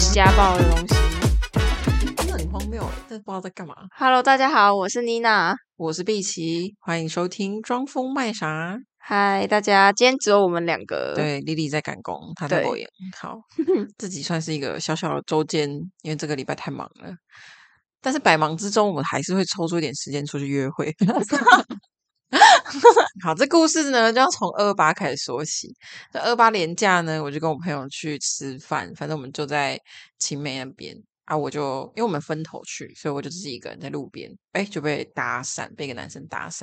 瞎报的东西。真的很荒谬哎，但是不知道在干嘛。Hello，大家好，我是妮娜。我是碧琪，欢迎收听装疯卖傻。嗨，大家，今天只有我们两个。，对，丽丽在赶工，她在对播演。好，自己算是一个小小的周间，因为这个礼拜太忙了。但是百忙之中，我们还是会抽出一点时间出去约会。好，这故事呢就要从二八开始说起。这二八连假呢，我就跟我朋友去吃饭，反正我们就在青梅那边啊。我就因为我们分头去，所以我就自己一个人在路边，哎，就被搭讪，被一个男生搭讪。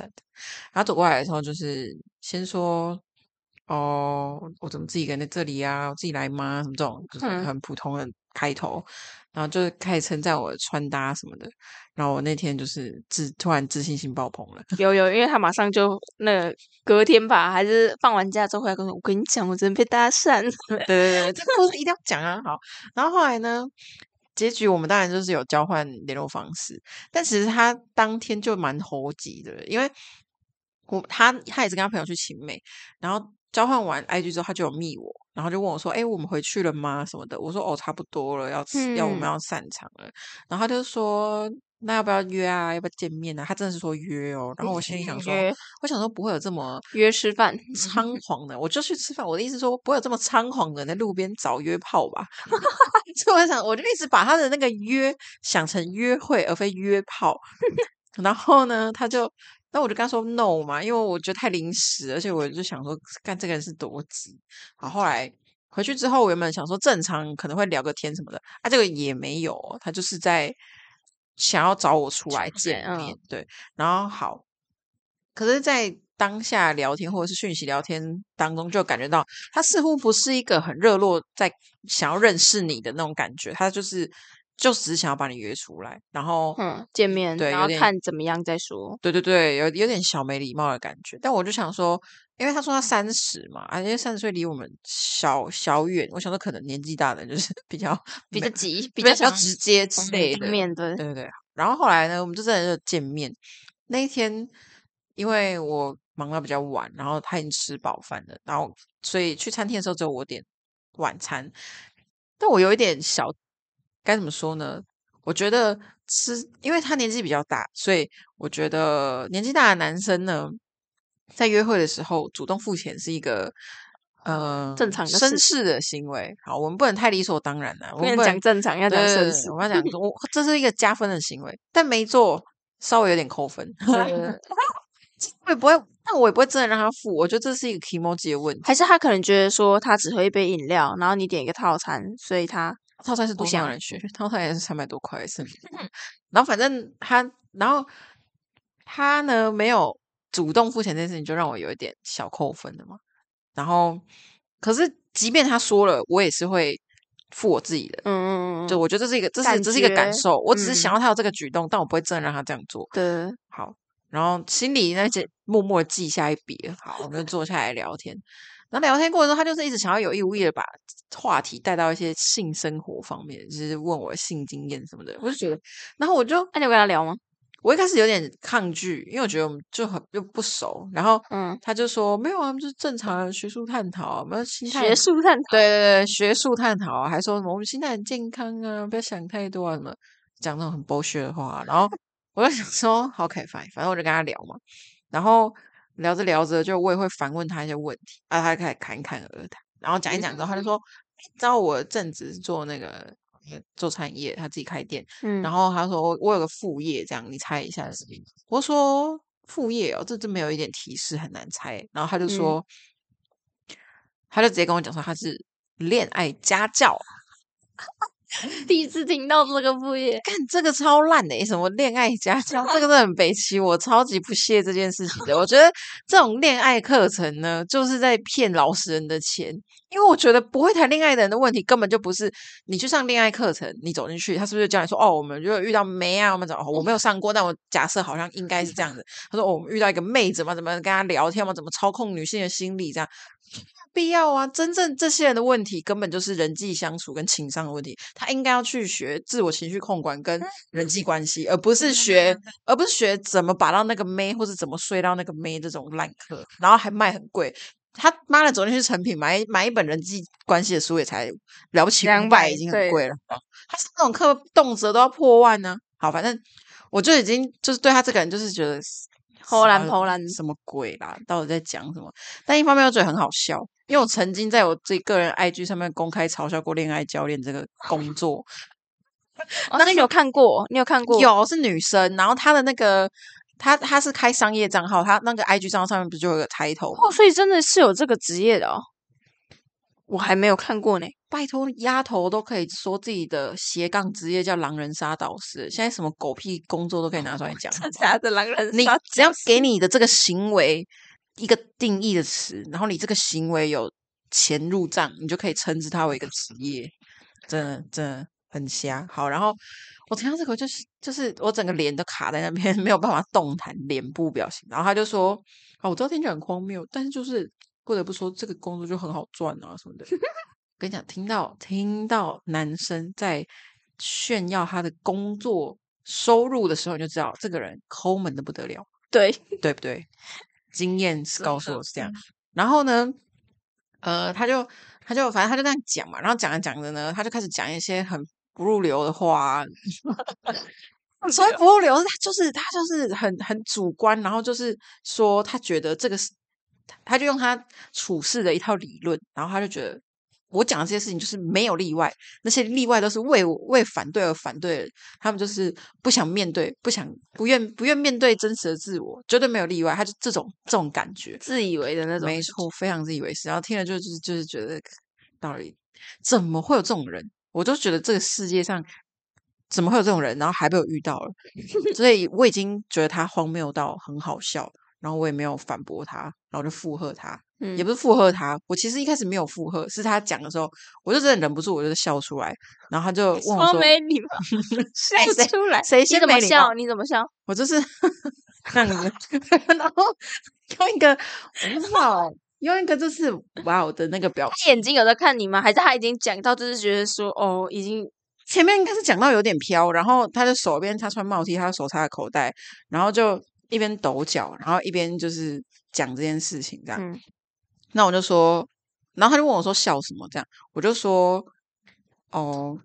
然后走过来的时候，就是先说。哦，我怎么自己一个人在这里啊？我自己来吗？什么这种就是嗯很普通的开头，然后就是开始称赞我的穿搭什么的。然后我那天就是自突然自信心爆棚了，有有，因为他马上就那隔天吧，还是放完假之后回来跟我说：“我跟你讲，我真的被搭讪。对对对，这个故事一定要讲啊！好，然后后来呢，结局我们当然就是有交换联络方式，但其实他当天就蛮猴急的，因为我他他也是跟他朋友去晴美，然后交换完 IG 之后，他就有密我，然后就问我说：“哎，我们回去了吗？”什么的。我说：“哦，差不多了，要吃要我们嗯要散场了。”然后他就说。那要不要约啊？要不要见面啊？他真的是说约哦。然后我心里想 说，约我想说不会有这么约吃饭，猖 狂的，我就去吃饭。我的意思是说，不会有这么猖狂的人在路边找约炮吧？所以我想，我就一直把他的那个约想成约会，而非约炮。然后呢，他就，那我就跟他说 no 嘛，因为我觉得太临时，而且我就想说，干这个人是多急。好，后来回去之后，我原本想说正常可能会聊个天什么的，啊，这个也没有哦，他就是在想要找我出来见嗯面，对，然后好，可是，在当下聊天或者是讯息聊天当中，就感觉到他似乎不是一个很热络，在想要认识你的那种感觉，他就是就只是想要把你约出来，然后嗯，见面，然后看怎么样再说。对对对，有有点小没礼貌的感觉。但我就想说，因为他说他三十嘛，而且三十岁离我们小小远，我想说可能年纪大的人就是比较 比较急，比较比较直接之嗯类的。面对，对对对。然后后来呢，我们就真的就见面。那一天，因为我忙到比较晚，然后他已经吃饱饭了，然后所以去餐厅的时候只有我点晚餐。但我有一点小，该怎么说呢？我觉得吃，因为他年纪比较大，所以我觉得年纪大的男生呢，在约会的时候主动付钱是一个。呃，正常的事绅士的行为，好，我们不能太理所当然了，我们不能讲正常，要讲绅士。对我要讲说，我这是一个加分的行为，但没做稍微有点扣分。我也不会，但我也不会真的让他付。我觉得这是一个 emoji 的问题。还是他可能觉得说他只喝一杯饮料，然后你点一个套餐，所以他套餐是多少人去？套餐也是三百多块，是。然后反正他，然后他呢没有主动付钱这件事情，就让我有一点小扣分的嘛。然后，可是即便他说了，我也是会付我自己的。嗯嗯嗯嗯，就我觉得这是一个，这是这是一个感受。我只是嗯想要他有这个举动，但我不会真的让他这样做。对，好，然后心里那些默默地记下一笔。好，我们就坐下来聊天。然后聊天过程中，他就是一直想要有意无意的把话题带到一些性生活方面，就是问我性经验什么的。我就觉得，然后我就那你有跟他聊吗？我一开始有点抗拒，因为我觉得我们就很又不熟。然后嗯，他就说没有啊，就是正常的学术探讨啊，我们心态学术探讨，对对对，学术探讨啊，还说什么我们心态很健康啊，不要想太多啊，什么讲那种很剥削的话。然后我就想说，OK fine，反正我就跟他聊嘛。然后聊着聊着，就我也会反问他一些问题，啊，他就开始侃侃而谈，然后讲一讲之后，他就说，知道我正职是做那个呃做餐饮业，他自己开店，嗯，然后他说我我有个副业，这样你猜一下是什么？我说副业哦，这这没有一点提示，很难猜。然后他就嗯。说，他就直接跟我讲说他是恋爱家教，第一次听到这个副业，看这个超烂的、什么恋爱家教，这个真的很北齐，我超级不屑这件事情的。我觉得这种恋爱课程呢，就是在骗老实人的钱。因为我觉得不会谈恋爱的人的问题，根本就不是你去上恋爱课程，你走进去，他是不是就教你说哦，我们如果遇到妹啊，我们怎么？我没有上过，但我假设好像应该是这样子。他说、哦、我们遇到一个妹子嘛，怎么跟她聊天嘛，怎么操控女性的心理这样。必要啊！真正这些人的问题根本就是人际相处跟情商的问题，他应该要去学自我情绪控管跟人际关系，而不是学，而不是学怎么把到那个妹，或是怎么睡到那个妹这种烂课，然后还卖很贵。他妈的，昨天去成品买买一本人际关系的书，也才了不起两百，已经很贵了。他是那种课动辄都要破万呢、好，反正我就已经就是对他这个人就是觉得荷兰什么荷兰什么鬼啦，到底在讲什么？但一方面又觉得很好笑，因为我曾经在我自己个人 IG 上面公开嘲笑过恋爱教练这个工作。哦，那你有看过？你有看过？有是女生，然后她的那个她她是开商业账号，她那个 IG 账号上面不就有个 title？哦，所以真的是有这个职业的哦。我还没有看过呢。拜托，丫头都可以说自己的斜杠职业叫狼人杀导师，现在什么狗屁工作都可以拿出来讲。假的狼人你只要给你的这个行为一个定义的词，然后你这个行为有钱入账，你就可以称之它为一个职业。真的真的很瞎。好，然后我听到这个就是就是我整个脸都卡在那边，没有办法动弹脸部表情。然后他就说：“哦，我知道听起来很荒谬，但是就是不得不说这个工作就很好赚啊什么的。”跟你讲，听到听到男生在炫耀他的工作收入的时候，你就知道这个人抠门的不得了。对，对不对？经验是告诉我是这样。然后呢，呃，他就他就反正他就这样讲嘛，然后讲着讲着呢，他就开始讲一些很不入流的话啊。所以不入流，他就是他就是很很主观，然后就是说他觉得这个是，他就用他处事的一套理论，然后他就觉得我讲的这些事情就是没有例外，那些例外都是为为反对而反对的，他们就是不想面对，不想不愿不愿面对真实的自我，绝对没有例外，他就这种这种感觉，自以为的那种。没错，非常自以为是，然后听了就是就是觉得到底怎么会有这种人？我都觉得这个世界上怎么会有这种人？然后还被我遇到了，所以我已经觉得他荒谬到很好笑，然后我也没有反驳他，然后就附和他，嗯也不是附和他，我其实一开始没有附和，是他讲的时候，我就真的忍不住，我就笑出来，然后他就问我超说没礼貌，笑出来。谁你怎么先没礼貌笑？你怎么笑？我就是这样子，然后用一个我不知道，用一个就是哇哦的那个表情。他眼睛有在看你吗？还是他已经讲到，就是觉得说，哦，已经前面应该是讲到有点飘，然后他的手边他穿帽 T，他的手插在口袋，然后就一边抖脚，然后一边就是讲这件事情这样。嗯那我就说，然后他就问我说笑什么这样，我就说哦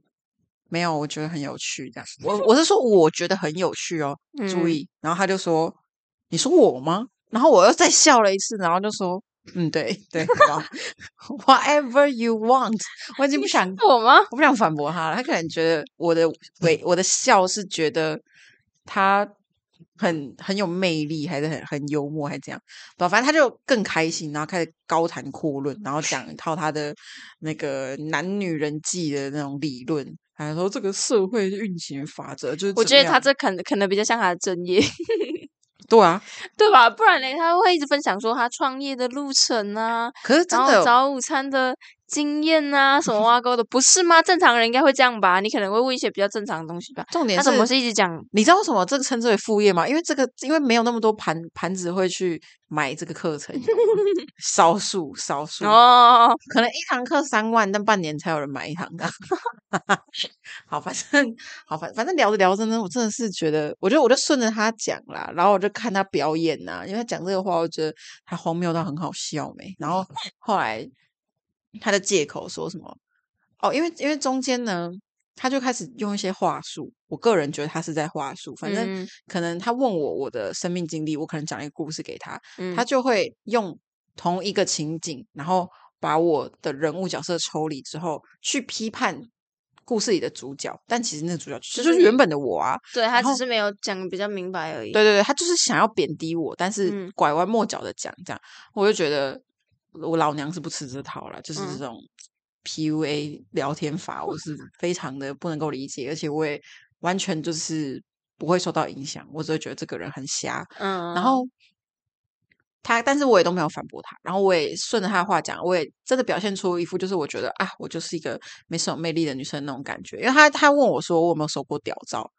没有，我觉得很有趣这样。我我是说我觉得很有趣哦，注嗯意。然后他就说你说我吗？然后我又再笑了一次，然后就说嗯对对，whatever you want，我已经不想我吗？我不想反驳他了，他可能觉得我的伟我的笑是觉得他很很有魅力，还是很很幽默，还是这样，不，反正他就更开心，然后开始高谈阔论，然后讲一套他的那个男女人际的那种理论，还说这个社会运行法则就是我觉得他这可能可能比较像他的正业，对啊，对吧？不然呢，他会一直分享说他创业的路程啊，可是真的早午餐的经验啊，什么挖沟的，不是吗？正常人应该会这样吧？你可能会问一些比较正常的东西吧？重点他怎么是一直讲？你知道为什么这个称之为副业吗？因为这个因为没有那么多盘盘子会去买这个课程，少数少数 哦，可能一堂课三万，但半年才有人买一堂的。好，反正好，反反正聊着聊着呢，我真的是觉得，我就我就顺着他讲啦，然后我就看他表演呐、因为他讲这个话，我觉得他荒谬到很好笑没。然后后来他的借口说什么？哦，因为因为中间呢，他就开始用一些话术，我个人觉得他是在话术，反正嗯可能他问我我的生命经历，我可能讲一个故事给他，嗯他就会用同一个情景，然后把我的人物角色抽离之后，去批判故事里的主角。但其实那个主角就就是是原本的我啊，对他只是没有讲得比较明白而已。对对对，他就是想要贬低我，但是嗯拐弯抹角的讲，这样我就觉得我老娘是不吃这套了，就是嗯这种 PUA 聊天法，我是 非常的不能够理解，而且我也完全就是不会受到影响，我只会觉得这个人很瞎，嗯，然后他，但是我也都没有反驳他，然后我也顺着他的话讲，我也真的表现出一副就是我觉得啊，我就是一个没什么魅力的女生那种感觉。因为他他问我说我有没有收过屌照，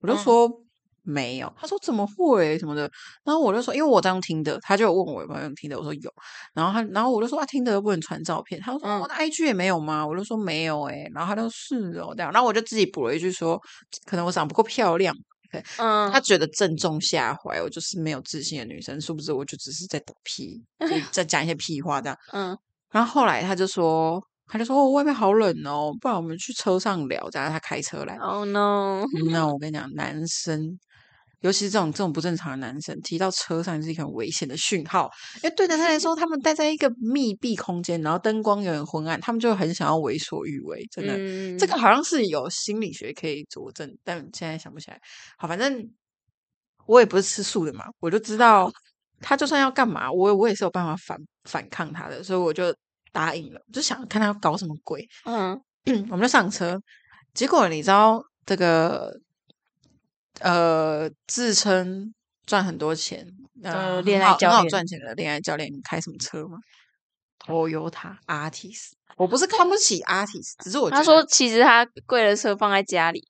我就嗯说。没有，他说怎么会什么的，然后我就说，因为我在用听的，他就有问我有没有用听的，我说有，然后他，然后我就说啊，听的又不能传照片，他说、嗯。我的 IG 也没有吗？我就说没有诶、然后他就是哦这样，然后我就自己补了一句说，可能我长不够漂亮，可以。嗯。他觉得正中下怀，我就是没有自信的女生，殊不知我就只是在打屁，就 在讲一些屁话这样。嗯。然后后来他就说，他就说哦，外面好冷哦，不然我们去车上聊。然后他开车来，，Oh no，那我跟你讲，男生，尤其是这种这种不正常的男生，提到车上是一个很危险的讯号。因为对男生来说，他们待在一个密闭空间，然后灯光有点昏暗，他们就很想要为所欲为。真的，嗯，这个好像是有心理学可以佐证，但现在想不起来。好，反正我也不是吃素的嘛，我就知道他就算要干嘛，我我也是有办法反反抗他的，所以我就答应了，就想看他要搞什么鬼。嗯 我们就上车，结果你知道这个呃，自称赚很多钱，呃，恋爱教练赚钱的恋爱教练，你开什么车吗？Toyota Artis，我不是看不起 Artis，只是我觉得他说其实他贵的车放在家里，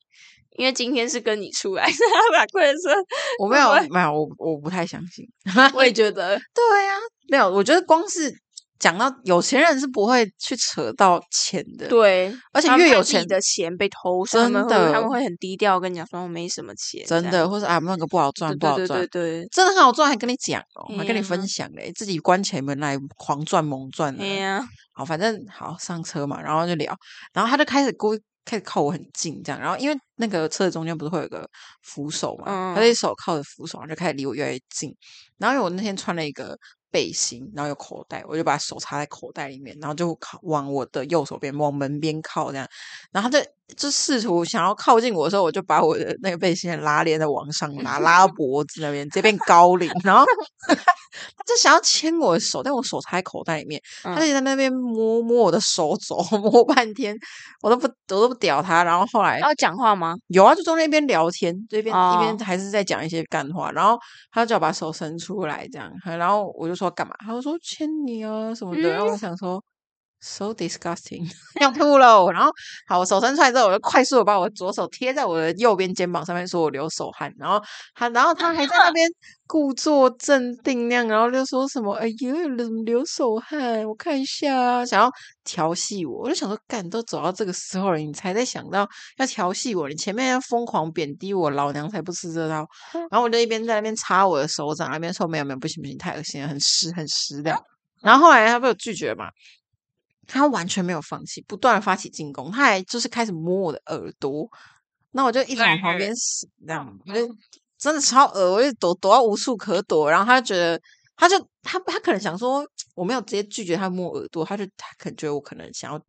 因为今天是跟你出来，所以他把贵的车，我没有没有，我我不太相信。我也觉得，对呀、没有，我觉得光是讲到有钱人是不会去扯到钱的，对，而且越有钱的钱被偷，真的他们会很低调，跟你讲说我没什么钱，真的，或者啊那个不好赚，不好赚对对对，对真的很好赚，还跟你讲哦，还跟你分享嘞，自己关起门来狂赚猛赚的对，哎。呀，好，反正好上车嘛，然后就聊，然后他就开始故意开始靠我很近这样，然后因为那个车子中间不是会有个扶手嘛，他嗯。就一手靠着扶手，然后就开始离我越来越近。然后因为我那天穿了一个背心，然后有口袋，我就把手插在口袋里面，然后就靠往我的右手边往门边靠这样，然后他就就试图想要靠近我的时候，我就把我的那个背心的拉链的往上拉，拉到脖子那边，直接变高领，然后他就想要牵我的手，但我手插在口袋里面，他就在那边摸摸我的手肘，摸半天，我都不我都不屌他，然后后来要讲话吗？有啊，就中间一边聊天，就一边、一边哦。还是在讲一些干话，然后他就叫我把手伸出来，这样，然后我就说干嘛？他就说牵你啊什么的，然后我想说 so disgusting，要吐了。然后好，我手伸出来之后，我就快速的把我左手贴在我的右边肩膀上面，说我流手汗，然后他，然后他还在那边 故作镇定那样，然后就说什么哎呦，怎么流手汗？我看一下啊，想要调戏我，我就想说，干都走到这个时候了，你才在想到要调戏我，你前面要疯狂贬低我，老娘才不吃这套。然后我就一边在那边擦我的手掌，那边说没有没有，不行不行，太恶心了，很湿很湿的。然后后来他被我拒绝嘛，他完全没有放弃，不断的发起进攻，他还就是开始摸我的耳朵，那我就一直往旁边死，这样，我就真的超恶，我就躲躲到无处可躲，然后他就觉得。他就他他可能想说，我没有直接拒绝他摸耳朵，他就他可能觉得我可能想要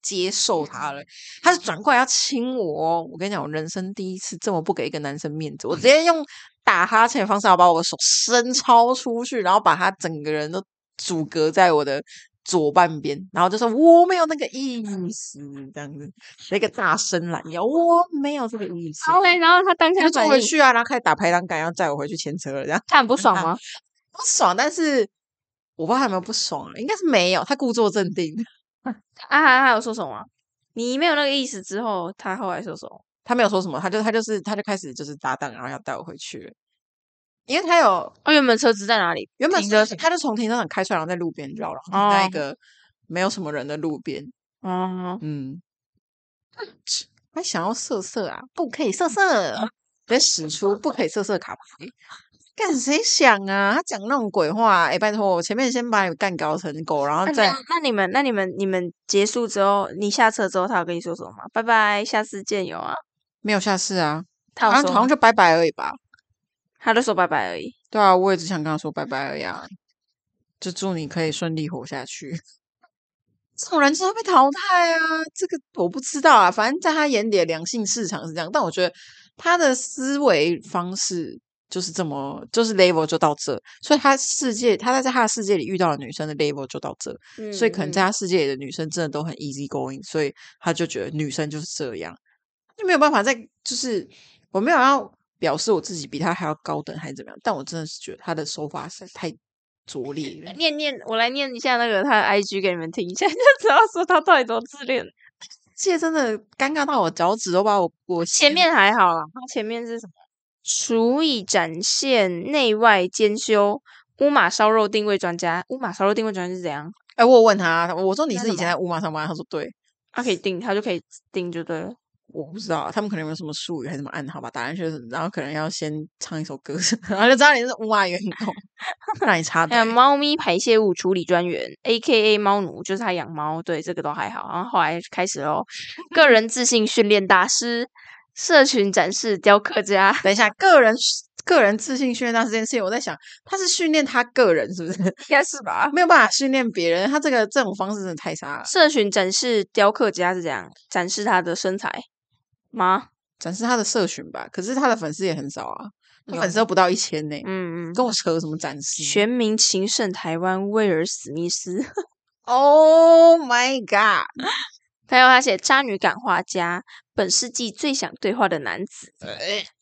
接受他了，他就转过来要亲我哦。我跟你讲，我人生第一次这么不给一个男生面子，我直接用打哈欠的方式，要把我的手伸超出去，然后把他整个人都阻隔在我的左半边，然后就说我没有那个意思，这样子，那个大声拦腰，我没有这个意思。好嘞，然后他当下就回去啊，然后开始打排挡杆，要载我回去牵车了，这样他很不爽吗？不爽。但是我不知道他有没有不爽啊，应该是没有，他故作镇定。啊，他他有说什么？你没有那个意思之后，他后来说什么？他没有说什么，他就他就是他就开始就是搭档，然后要带我回去了，因为他有哦，原本车子在哪里？原本停车是他就从停车场开出来，然后在路边绕，然后停在一哦个没有什么人的路边，哦，嗯，还想要色色啊，不可以色色，别使出不可以色色卡牌。干谁想啊？他讲那种鬼话，哎、拜托，我前面先把你干搞成狗，然后再那你们那你们你们结束之后，你下车之后，他有跟你说什么吗？拜拜，下次见，有啊？没有下次啊，他有说好像好像就拜拜而已吧。他就说拜拜而已。对啊，我也只想跟他说拜拜而已啊，就祝你可以顺利活下去。这种人真的会被淘汰啊！这个我不知道啊，反正在他眼里的良性市场是这样，但我觉得他的思维方式就是这么，就是 level 就到这，所以他世界他在他的世界里遇到的女生的 level 就到这，所以可能在嗯他世界里的女生真的都很 easy going，所以他就觉得女生就是这样，就没有办法再就是我没有要表示我自己比他还要高等还是怎么样，但我真的是觉得他的手法实在太拙劣 了。念念，我来念一下那个他的 IG 给你们听一下，就知道说他到底多自恋。这些真的尴尬到我脚趾都把我我前面还好啦，他前面是什么？厨艺展现内外兼修，乌马烧肉定位专家。乌马烧肉定位专家是怎样？哎、我问他，我说你是以前在乌马上班，他说对，他可以定，他就可以定就对了。我不知道，他们可能有没有什么术语还是什么暗号吧？打进去，然后可能要先唱一首歌，然后就知道你是乌马员工，让你插队还有。猫咪排泄物处理专员，A K A 猫奴，就是他养猫，对这个都还好。然后后来开始喽，个人自信训练大师，社群展示雕刻家，等一下，个人个人自信训练大师这件事情，我在想，他是训练他个人是不是？应该是吧？没有办法训练别人，他这个这种方式真的太差了。社群展示雕刻家是这样展示他的身材吗？展示他的社群吧，可是他的粉丝也很少啊，他粉丝都不到一千呢。嗯嗯。跟我扯什么展示？全民情圣台湾威尔史密斯，Oh my god！还有他写渣女感画家，本世纪最想对话的男子，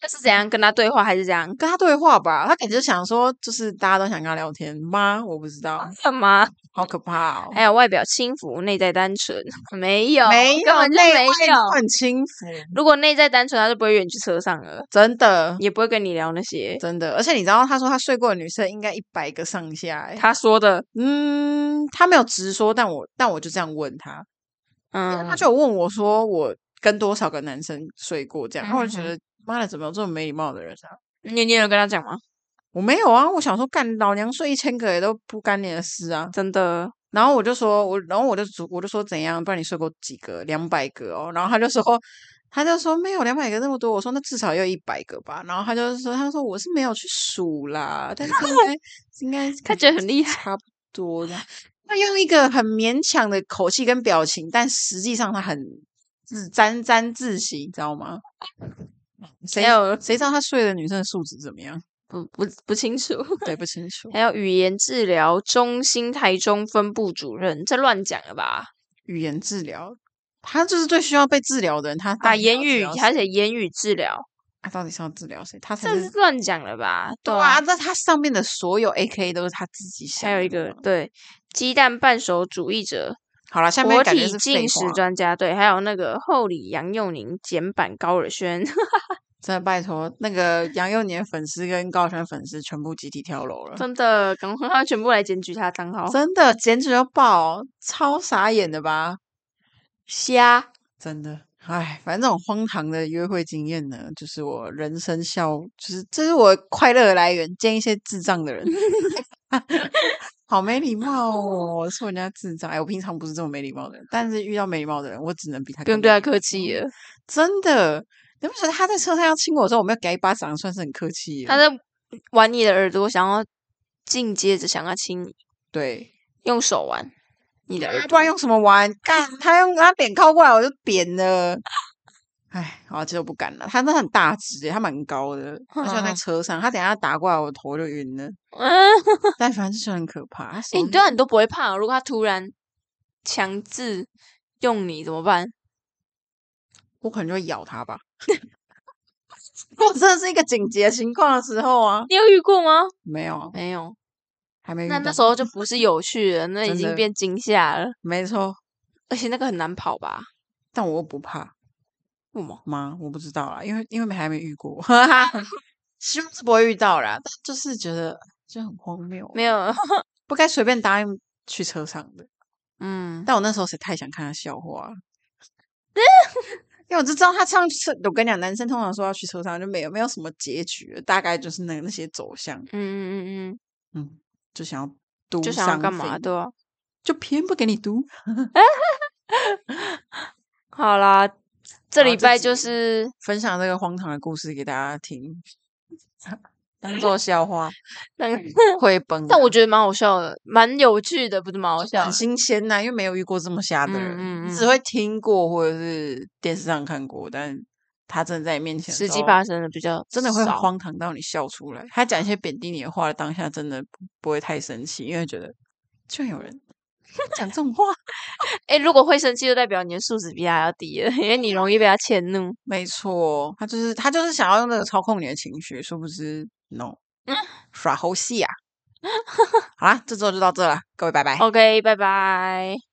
他是怎样跟他对话，还是怎样跟他对话吧，他感觉想说，就是大家都想跟他聊天吗？我不知道，干嘛？好可怕哦！还有外表轻浮，内在单纯，没有，没有，根本就没有。很轻浮，如果内在单纯，他就不会约你去车上了，真的，也不会跟你聊那些。真的。而且你知道，他说他睡过的女生应该一百个上下、欸。他说的，嗯，他没有直说，但我但我就这样问他，嗯，他就有问我说我跟多少个男生睡过这样，然后我就觉嗯得妈的，怎么有这么没礼貌的人啊？你你有跟他讲吗？我没有啊，我想说干老娘睡一千个也都不干你的事啊。真的，然后我就说，我然后我就主我就说怎样，不然你睡过几个？两百个哦。然后他就说，他就说没有两百个那么多。我说那至少要一百个吧。然后他就说，他说我是没有去数啦，但是应该 应该他觉得很厉害差不多的。他用一个很勉强的口气跟表情，但实际上他很自沾沾自喜，你知道吗？谁有谁知道他睡的女生的素质怎么样？不不不清楚。对，不清楚。还有语言治疗中心台中分部主任，这乱讲了吧？语言治疗，他就是最需要被治疗的人。他打啊，言语而且言语治疗，他到底是要治疗谁？他才这是是乱讲了吧？对啊，那他上面的所有 A K 都是他自己想的。还有一个对鸡蛋半熟主义者，好了，下面体进食。专家，对，还有那个后里杨佑宁简版高尔宣，真的拜托，那个杨佑年粉丝跟高轩粉丝全部集体跳楼了，真的，赶快他全部来检举他账号，真的简直要爆，超傻眼的吧？瞎。真的，唉，反正这种荒唐的约会经验呢，就是我人生笑，就是这是我快乐的来源，见一些智障的人。好没礼貌哦！说人家智障，哎，我平常不是这么没礼貌的人，但是遇到没礼貌的人，我只能比他不用对他客气了，真的，你不觉得他在车上要亲我的时候，我没有给他一巴掌，算是很客气？他在玩你的耳朵，想要进阶着想要亲你，对，用手玩你的耳朵。不然用什么玩？干，他用他脸靠过来，我就扁了。唉，好，这就不敢了。他那很大只耶，他蛮高的，他就在车上，他等下打过来，我头就晕了。嗯，但反正就是很可怕。你对啊，你都不会怕哦，如果他突然强制用你怎么办？我可能就会咬他吧。我真的是一个紧急的情况的时候啊，你有遇过吗？没有，没有，还没遇到。那那时候就不是有趣了，那已经变惊吓了，没错，而且那个很难跑吧？但我又不怕为什么？吗？我不知道啦，因为因为还没遇过，哈哈。希望是不会遇到啦，但就是觉得就很荒谬，没有，不该随便答应去车上的。嗯，但我那时候实在太想看他笑话了，因为我就知道他上车。我跟你讲，男生通常说要去车上就没有没有什么结局，大概就是那那些走向，嗯嗯嗯嗯嗯，就想要读嗯，就想要干嘛吧？就偏不给你读。好啦，这礼拜就是分享这个荒唐的故事给大家听，当做 笑话，那个，会崩。但我觉得蛮好笑的，蛮有趣的，不是蛮好笑很。新鲜呐、因为没有遇过这么瞎的人，嗯嗯嗯只会听过或者是电视上看过，但他真的在你面前实际发生的比较真的会少荒唐到你笑出来。他讲一些贬低你的话的当下，真的不不会太生气，因为觉得居然有人讲这种话。哎、如果会生气，就代表你的素质比他要低了，因为你容易被他迁怒。没错，他就是他就是想要用那个操控你的情绪，殊不知 no 耍猴戏啊。好啦，这周就到这了，各位拜拜。OK，拜拜。